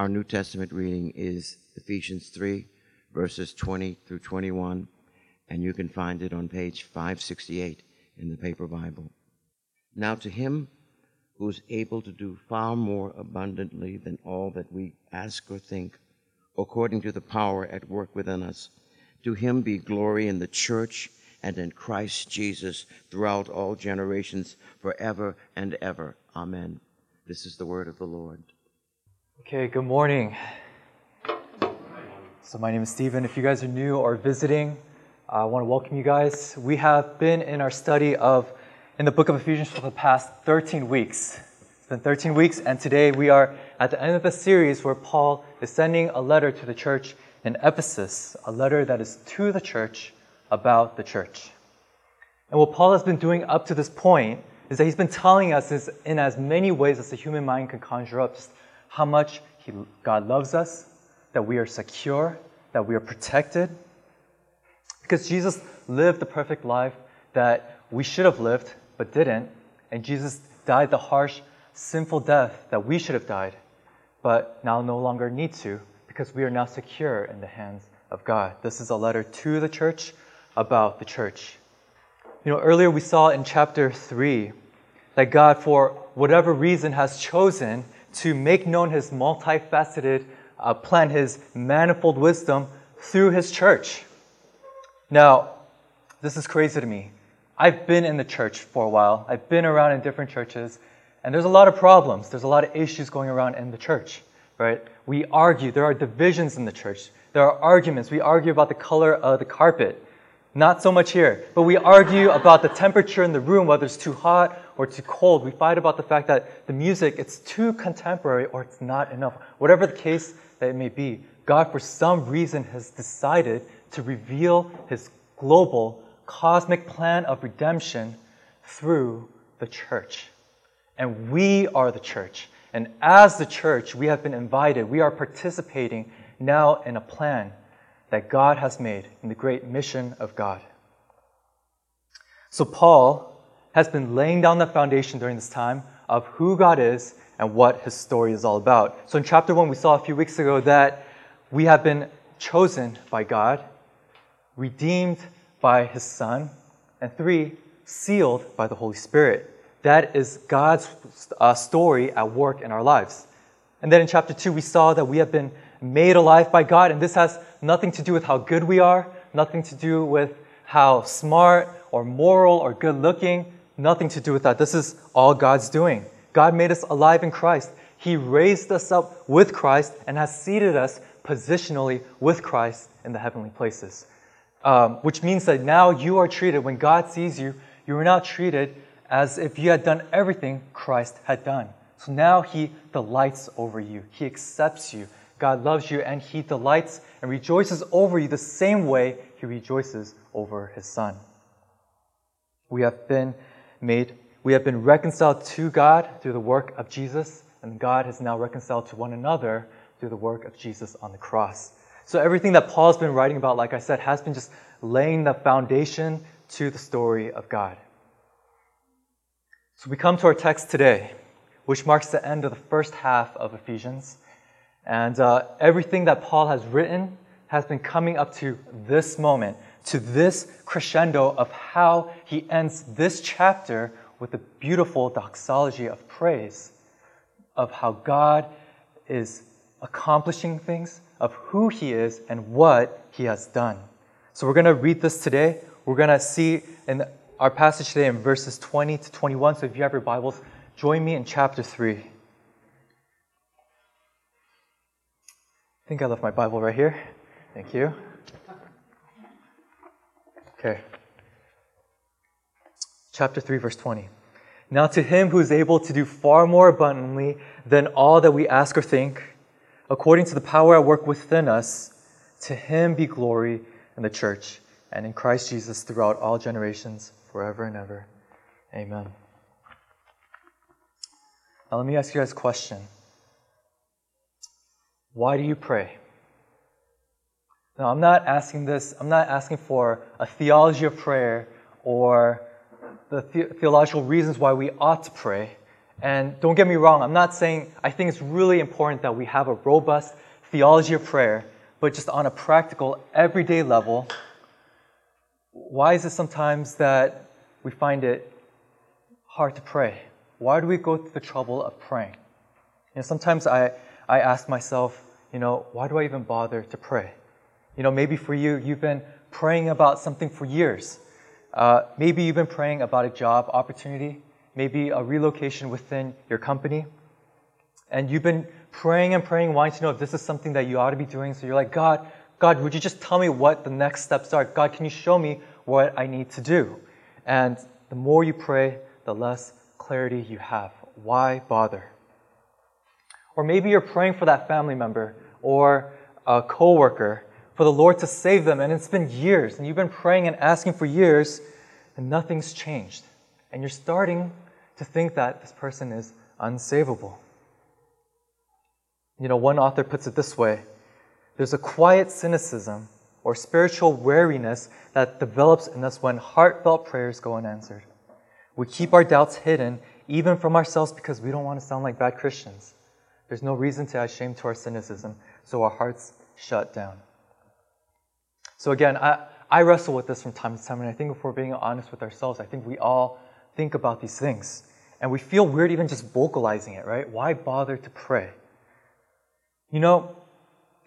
Our New Testament reading is Ephesians 3, verses 20 through 21, and you can find it on page 568 in the paper Bible. Now, to him who is able to do far more abundantly than all that we ask or think, according to the power at work within us, to him be glory in the church and in Christ Jesus throughout all generations, forever and ever. Amen. This is the word of the Lord. Okay, good morning. So, my name is Stephen. If you guys are new or visiting, uh, I want to welcome you guys. We have been in our study of in the book of Ephesians for the past 13 weeks. It's been 13 weeks, and today we are at the end of the series where Paul is sending a letter to the church in Ephesus, a letter that is to the church about the church. And what Paul has been doing up to this point is that he's been telling us in as many ways as the human mind can conjure up just how much he, God loves us, that we are secure, that we are protected. Because Jesus lived the perfect life that we should have lived but didn't, and Jesus died the harsh, sinful death that we should have died, but now no longer need to because we are now secure in the hands of God. This is a letter to the church about the church. You know, earlier we saw in chapter 3 that God, for whatever reason, has chosen to make known his multifaceted uh, plan, his manifold wisdom through his church. Now, this is crazy to me. I've been in the church for a while, I've been around in different churches, and there's a lot of problems. There's a lot of issues going around in the church, right? We argue. There are divisions in the church. There are arguments. We argue about the color of the carpet. Not so much here, but we argue about the temperature in the room, whether it's too hot or too cold. We fight about the fact that the music, it's too contemporary or it's not enough. Whatever the case that it may be, God, for some reason, has decided to reveal his global, cosmic plan of redemption through the church. And we are the church. And as the church, we have been invited, we are participating now in a plan that God has made in the great mission of God. So, Paul has been laying down the foundation during this time of who God is and what his story is all about. So, in chapter 1, we saw a few weeks ago that we have been chosen by God, redeemed by his Son, and three, sealed by the Holy Spirit. That is God's uh, story at work in our lives. And then in chapter 2, we saw that we have been made alive by God, and this has nothing to do with how good we are, nothing to do with how smart or moral or good looking, nothing to do with that. This is all God's doing. God made us alive in Christ. He raised us up with Christ and has seated us positionally with Christ in the heavenly places. Um, which means that now you are treated, when God sees you, you are now treated as if you had done everything Christ had done. So now He delights over you, He accepts you, God loves you and He delights and rejoices over you the same way He rejoices over His Son. We have been made, we have been reconciled to God through the work of Jesus, and God has now reconciled to one another through the work of Jesus on the cross. So everything that Paul's been writing about, like I said, has been just laying the foundation to the story of God. So we come to our text today, which marks the end of the first half of Ephesians. And uh, everything that Paul has written has been coming up to this moment, to this crescendo of how he ends this chapter with a beautiful doxology of praise of how God is accomplishing things, of who he is, and what he has done. So we're going to read this today. We're going to see in our passage today in verses 20 to 21. So if you have your Bibles, join me in chapter 3. I think I left my Bible right here. Thank you. Okay. Chapter 3, verse 20. Now to him who is able to do far more abundantly than all that we ask or think, according to the power at work within us, to him be glory in the church and in Christ Jesus throughout all generations, forever and ever. Amen. Now let me ask you guys a question. Why do you pray? Now, I'm not asking this, I'm not asking for a theology of prayer or the, the- theological reasons why we ought to pray. And don't get me wrong, I'm not saying I think it's really important that we have a robust theology of prayer, but just on a practical, everyday level, why is it sometimes that we find it hard to pray? Why do we go through the trouble of praying? You know, sometimes I, I ask myself, you know, why do I even bother to pray? You know, maybe for you, you've been praying about something for years. Uh, maybe you've been praying about a job opportunity, maybe a relocation within your company. And you've been praying and praying, wanting to know if this is something that you ought to be doing. So you're like, God, God, would you just tell me what the next steps are? God, can you show me what I need to do? And the more you pray, the less clarity you have. Why bother? Or maybe you're praying for that family member or a coworker for the Lord to save them, and it's been years, and you've been praying and asking for years, and nothing's changed. And you're starting to think that this person is unsavable. You know, one author puts it this way there's a quiet cynicism or spiritual wariness that develops in us when heartfelt prayers go unanswered. We keep our doubts hidden, even from ourselves, because we don't want to sound like bad Christians. There's no reason to add shame to our cynicism, so our hearts shut down. So, again, I, I wrestle with this from time to time, and I think if we're being honest with ourselves, I think we all think about these things. And we feel weird even just vocalizing it, right? Why bother to pray? You know,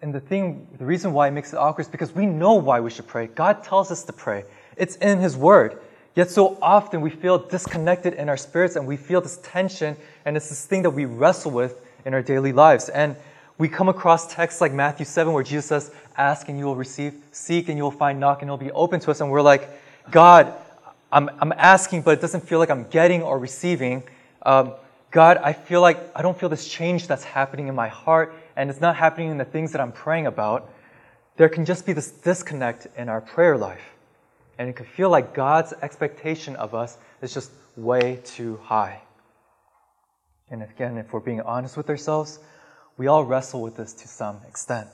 and the thing, the reason why it makes it awkward is because we know why we should pray. God tells us to pray, it's in His Word. Yet so often we feel disconnected in our spirits and we feel this tension, and it's this thing that we wrestle with in our daily lives. And we come across texts like Matthew 7 where Jesus says, Ask and you will receive, seek and you will find, knock and it'll be open to us. And we're like, God, I'm, I'm asking, but it doesn't feel like I'm getting or receiving. Um, God, I feel like I don't feel this change that's happening in my heart, and it's not happening in the things that I'm praying about. There can just be this disconnect in our prayer life. And it can feel like God's expectation of us is just way too high. And again, if we're being honest with ourselves, we all wrestle with this to some extent.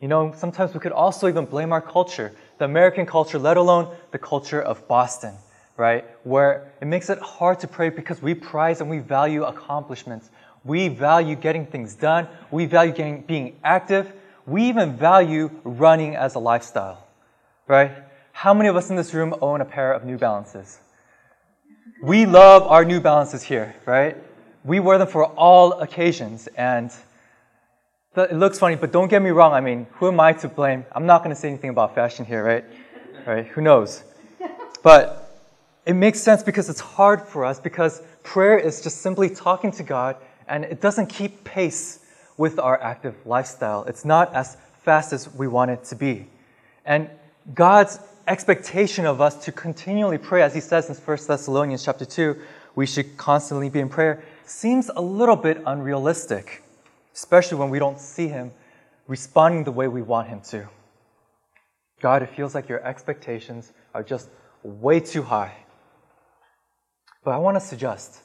You know, sometimes we could also even blame our culture, the American culture, let alone the culture of Boston, right? Where it makes it hard to pray because we prize and we value accomplishments. We value getting things done. We value getting, being active. We even value running as a lifestyle, right? How many of us in this room own a pair of New Balances? We love our New Balances here, right? We wear them for all occasions, and it looks funny, but don't get me wrong. I mean, who am I to blame? I'm not going to say anything about fashion here, right? Right? Who knows? But it makes sense because it's hard for us because prayer is just simply talking to God and it doesn't keep pace with our active lifestyle. It's not as fast as we want it to be. And God's expectation of us to continually pray, as he says in 1 Thessalonians chapter 2, we should constantly be in prayer, seems a little bit unrealistic especially when we don't see Him responding the way we want Him to. God, it feels like your expectations are just way too high. But I want to suggest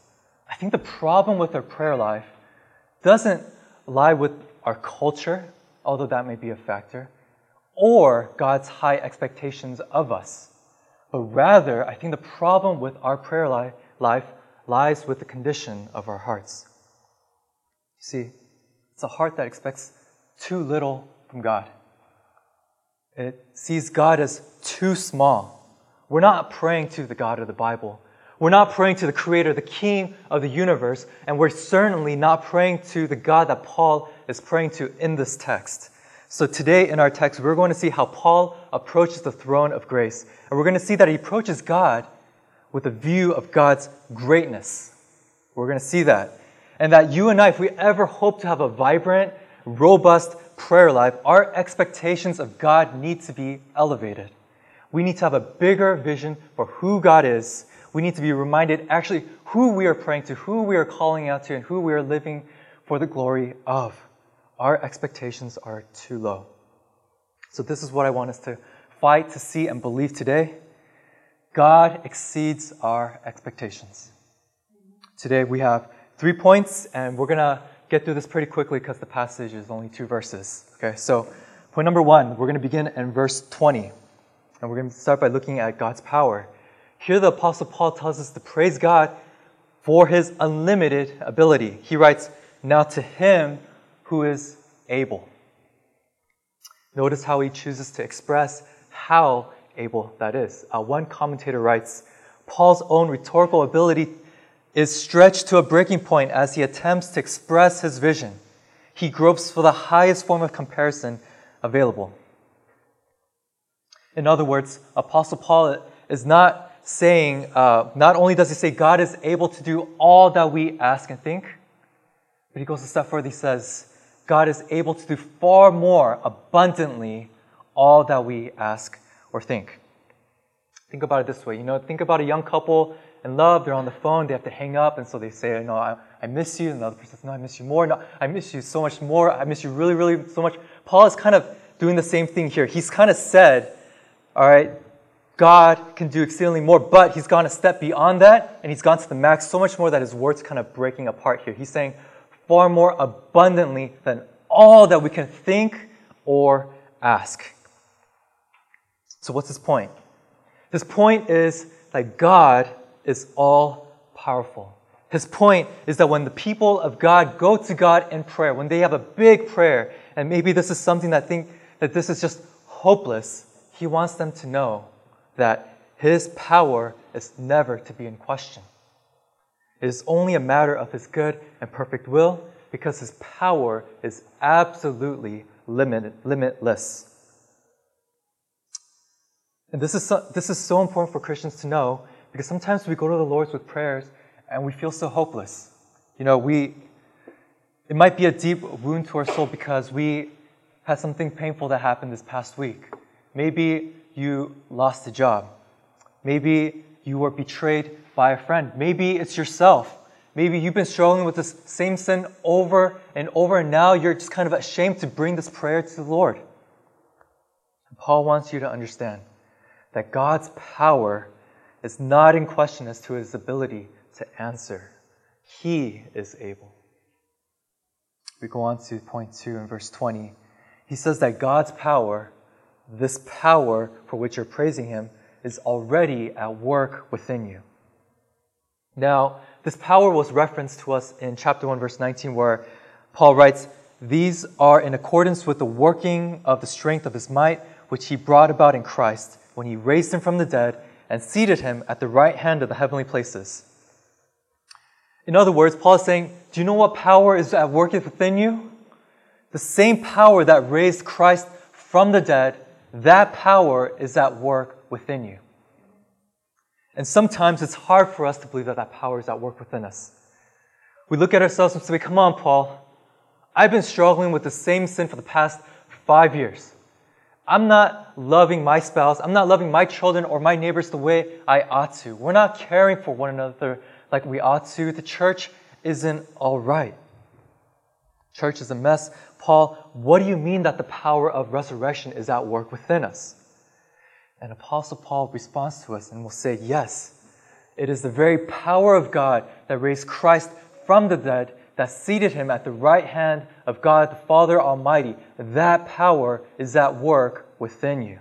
I think the problem with our prayer life doesn't lie with our culture, although that may be a factor, or God's high expectations of us. But rather, I think the problem with our prayer life lies with the condition of our hearts. You see, it's a heart that expects too little from God. It sees God as too small. We're not praying to the God of the Bible. We're not praying to the Creator, the King of the universe, and we're certainly not praying to the God that Paul is praying to in this text. So, today in our text, we're going to see how Paul approaches the throne of grace. And we're going to see that he approaches God with a view of God's greatness. We're going to see that. And that you and I, if we ever hope to have a vibrant, robust prayer life, our expectations of God need to be elevated. We need to have a bigger vision for who God is. We need to be reminded actually who we are praying to, who we are calling out to, and who we are living for the glory of. Our expectations are too low. So, this is what I want us to fight to see and believe today. God exceeds our expectations. Today we have three points, and we're going to get through this pretty quickly because the passage is only two verses. Okay, so point number one, we're going to begin in verse 20. And we're going to start by looking at God's power. Here, the Apostle Paul tells us to praise God for his unlimited ability. He writes, Now to him who is able. Notice how he chooses to express how able that is. Uh, one commentator writes, Paul's own rhetorical ability is stretched to a breaking point as he attempts to express his vision. He gropes for the highest form of comparison available. In other words, Apostle Paul is not saying, uh, not only does he say God is able to do all that we ask and think, but he goes a step further. He says, God is able to do far more abundantly all that we ask or think. Think about it this way. You know, think about a young couple in love. They're on the phone. They have to hang up, and so they say, "You know, I, I miss you." And the other person says, "No, I miss you more. No, I miss you so much more. I miss you really, really so much." Paul is kind of doing the same thing here. He's kind of said, "All right, God can do exceedingly more, but he's gone a step beyond that, and he's gone to the max so much more that his words kind of breaking apart here. He's saying far more abundantly than all that we can think or ask. So, what's his point? His point is that God is all powerful. His point is that when the people of God go to God in prayer, when they have a big prayer, and maybe this is something that think that this is just hopeless, he wants them to know that his power is never to be in question. It is only a matter of his good and perfect will because his power is absolutely limit, limitless. And this is, so, this is so important for Christians to know because sometimes we go to the Lord with prayers and we feel so hopeless. You know, we, it might be a deep wound to our soul because we had something painful that happened this past week. Maybe you lost a job. Maybe you were betrayed by a friend. Maybe it's yourself. Maybe you've been struggling with this same sin over and over, and now you're just kind of ashamed to bring this prayer to the Lord. Paul wants you to understand that God's power is not in question as to his ability to answer. He is able. We go on to point two in verse 20. He says that God's power this power for which you're praising Him is already at work within you. Now, this power was referenced to us in chapter 1, verse 19, where Paul writes, These are in accordance with the working of the strength of His might, which He brought about in Christ when He raised Him from the dead and seated Him at the right hand of the heavenly places. In other words, Paul is saying, Do you know what power is at work within you? The same power that raised Christ from the dead that power is at work within you. And sometimes it's hard for us to believe that that power is at work within us. We look at ourselves and say, Come on, Paul. I've been struggling with the same sin for the past five years. I'm not loving my spouse. I'm not loving my children or my neighbors the way I ought to. We're not caring for one another like we ought to. The church isn't all right. Church is a mess. Paul, what do you mean that the power of resurrection is at work within us? And Apostle Paul responds to us and will say, Yes, it is the very power of God that raised Christ from the dead, that seated him at the right hand of God the Father Almighty. That power is at work within you.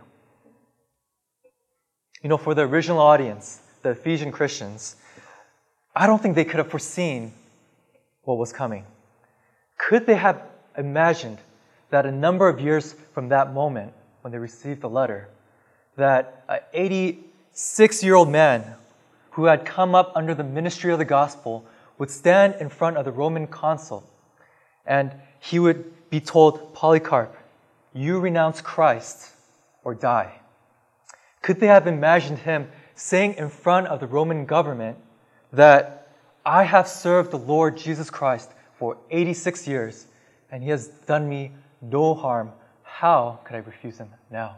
You know, for the original audience, the Ephesian Christians, I don't think they could have foreseen what was coming. Could they have imagined that a number of years from that moment when they received the letter, that an 86 year old man who had come up under the ministry of the gospel would stand in front of the Roman consul and he would be told, Polycarp, you renounce Christ or die. Could they have imagined him saying in front of the Roman government that I have served the Lord Jesus Christ for 86 years and he has done me no harm. How could I refuse him now?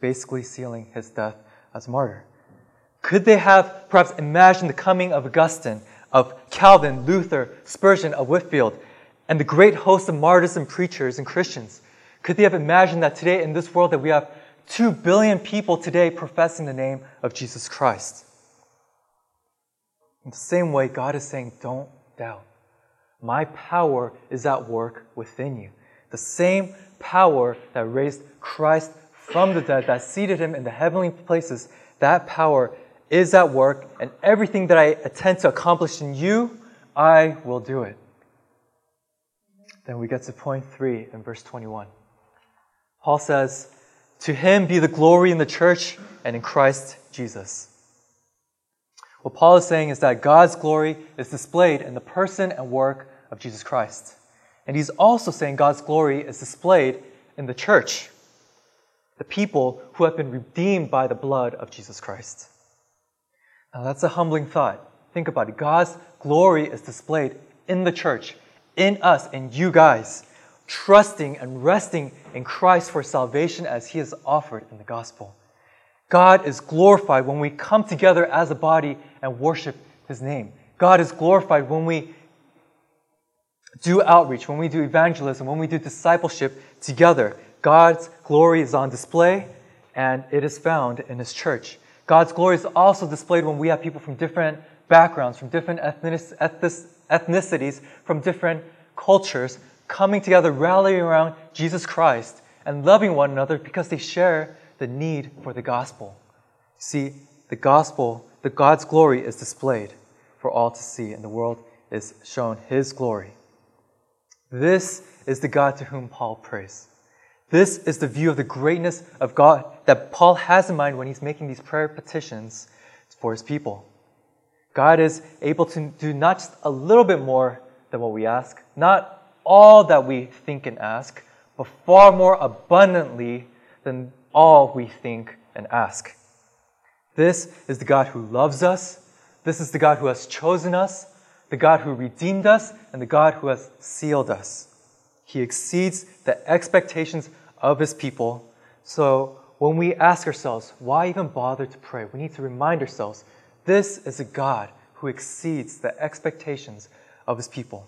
Basically, sealing his death as martyr. Could they have perhaps imagined the coming of Augustine, of Calvin, Luther, Spurgeon, of Whitefield, and the great host of martyrs and preachers and Christians? Could they have imagined that today in this world that we have two billion people today professing the name of Jesus Christ? In the same way, God is saying, don't doubt. My power is at work within you. The same power that raised Christ from the dead, that seated him in the heavenly places, that power is at work, and everything that I attempt to accomplish in you, I will do it. Then we get to point three in verse 21. Paul says, To him be the glory in the church and in Christ Jesus. What Paul is saying is that God's glory is displayed in the person and work of Jesus Christ. And he's also saying God's glory is displayed in the church, the people who have been redeemed by the blood of Jesus Christ. Now, that's a humbling thought. Think about it. God's glory is displayed in the church, in us, in you guys, trusting and resting in Christ for salvation as He is offered in the gospel. God is glorified when we come together as a body and worship His name. God is glorified when we do outreach, when we do evangelism, when we do discipleship together. God's glory is on display and it is found in His church. God's glory is also displayed when we have people from different backgrounds, from different ethnicities, from different cultures coming together, rallying around Jesus Christ and loving one another because they share the need for the gospel. See, the gospel, the God's glory is displayed for all to see, and the world is shown His glory. This is the God to whom Paul prays. This is the view of the greatness of God that Paul has in mind when he's making these prayer petitions for his people. God is able to do not just a little bit more than what we ask, not all that we think and ask, but far more abundantly than all we think and ask. This is the God who loves us. This is the God who has chosen us, the God who redeemed us, and the God who has sealed us. He exceeds the expectations of his people. So when we ask ourselves, why even bother to pray? We need to remind ourselves this is a God who exceeds the expectations of his people.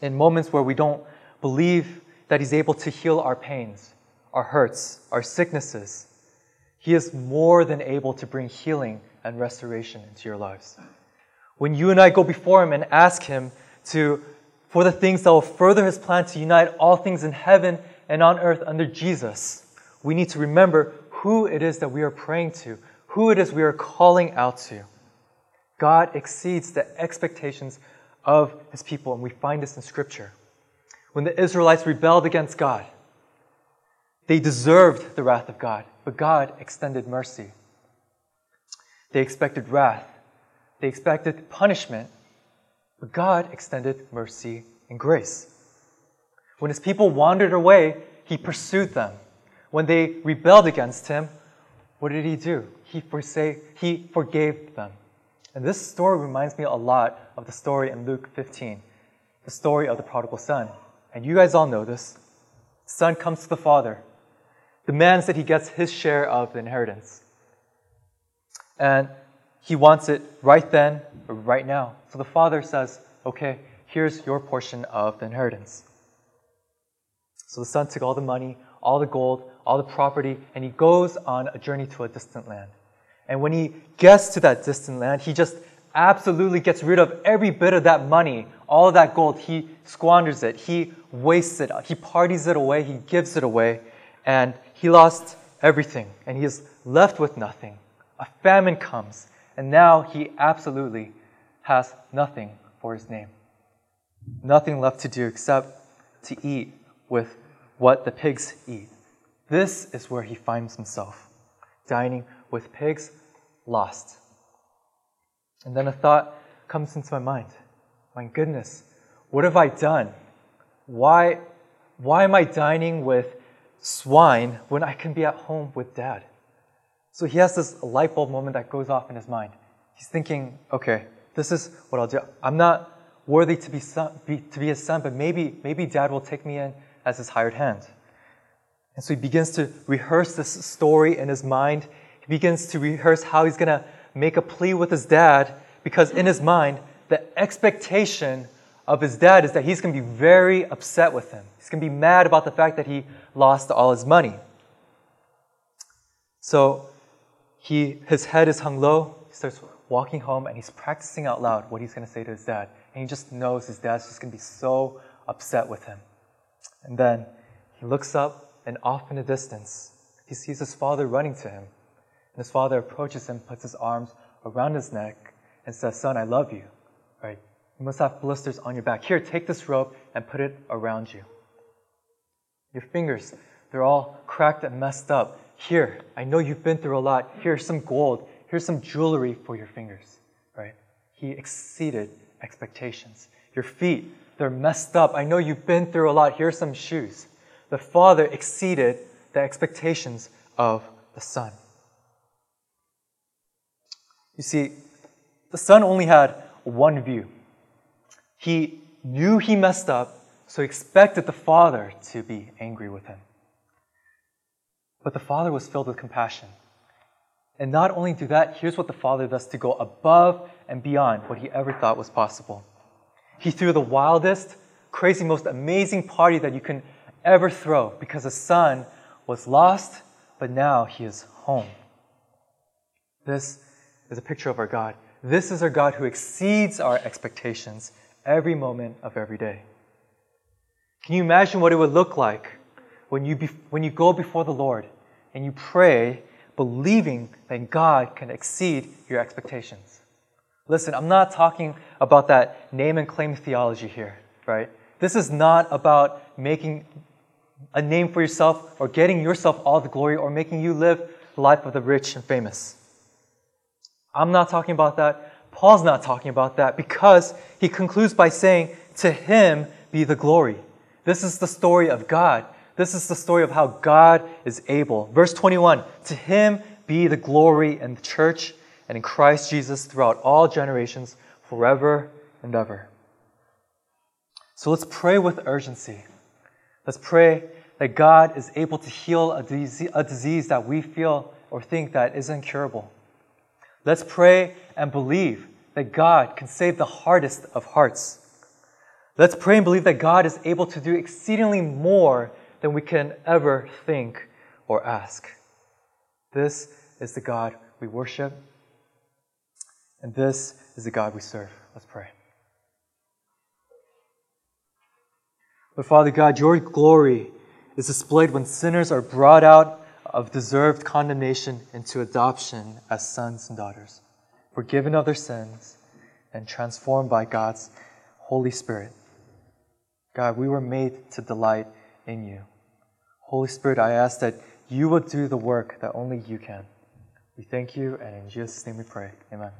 In moments where we don't believe that he's able to heal our pains, our hurts, our sicknesses, he is more than able to bring healing and restoration into your lives. When you and I go before him and ask him to for the things that will further his plan to unite all things in heaven and on earth under Jesus, we need to remember who it is that we are praying to, who it is we are calling out to. God exceeds the expectations of his people, and we find this in Scripture. When the Israelites rebelled against God, they deserved the wrath of God, but God extended mercy. They expected wrath, they expected punishment, but God extended mercy and grace. When his people wandered away, he pursued them. When they rebelled against him, what did he do? He, forsake, he forgave them. And this story reminds me a lot of the story in Luke 15, the story of the prodigal son. And you guys all know this. Son comes to the father, demands that he gets his share of the inheritance. And he wants it right then or right now. So the father says, Okay, here's your portion of the inheritance. So the son took all the money, all the gold, all the property, and he goes on a journey to a distant land. And when he gets to that distant land, he just absolutely gets rid of every bit of that money, all of that gold. He squanders it, he wastes it, he parties it away, he gives it away, and he lost everything, and he is left with nothing. A famine comes, and now he absolutely has nothing for his name. Nothing left to do except to eat with what the pigs eat. This is where he finds himself, dining with pigs, lost. And then a thought comes into my mind My goodness, what have I done? Why, why am I dining with swine when I can be at home with dad? So he has this light bulb moment that goes off in his mind. He's thinking, okay, this is what I'll do. I'm not worthy to be, son, be, to be his son, but maybe, maybe dad will take me in as his hired hand. And so he begins to rehearse this story in his mind. He begins to rehearse how he's going to make a plea with his dad because in his mind, the expectation of his dad is that he's going to be very upset with him. He's going to be mad about the fact that he lost all his money. So he, his head is hung low. He starts walking home and he's practicing out loud what he's going to say to his dad. And he just knows his dad's just going to be so upset with him. And then he looks up, and off in the distance, he sees his father running to him. And his father approaches him, puts his arms around his neck, and says, Son, I love you. Right? You must have blisters on your back. Here, take this rope and put it around you. Your fingers, they're all cracked and messed up. Here, I know you've been through a lot. Here's some gold. Here's some jewelry for your fingers. Right? He exceeded expectations. Your feet, they're messed up. I know you've been through a lot. Here's some shoes. The Father exceeded the expectations of the Son. You see, the Son only had one view. He knew he messed up, so he expected the Father to be angry with him. But the Father was filled with compassion. And not only do that, here's what the Father does to go above and beyond what he ever thought was possible. He threw the wildest, crazy, most amazing party that you can ever throw because his son was lost, but now he is home. This is a picture of our God. This is our God who exceeds our expectations every moment of every day. Can you imagine what it would look like when you, be, when you go before the Lord and you pray believing that God can exceed your expectations? Listen, I'm not talking about that name and claim theology here, right? This is not about making a name for yourself or getting yourself all the glory or making you live the life of the rich and famous. I'm not talking about that. Paul's not talking about that because he concludes by saying, To him be the glory. This is the story of God. This is the story of how God is able. Verse 21 To him be the glory in the church and in Christ Jesus throughout all generations, forever and ever. So let's pray with urgency. Let's pray that God is able to heal a disease, that we feel or think that is incurable. Let's pray and believe that God can save the hardest of hearts. Let's pray and believe that God is able to do exceedingly more than we can ever think or ask. This is the God we worship. And this is the God we serve. Let's pray. But Father God, your glory is displayed when sinners are brought out of deserved condemnation into adoption as sons and daughters, forgiven of their sins and transformed by God's Holy Spirit. God, we were made to delight in you. Holy Spirit, I ask that you would do the work that only you can. We thank you, and in Jesus' name we pray. Amen.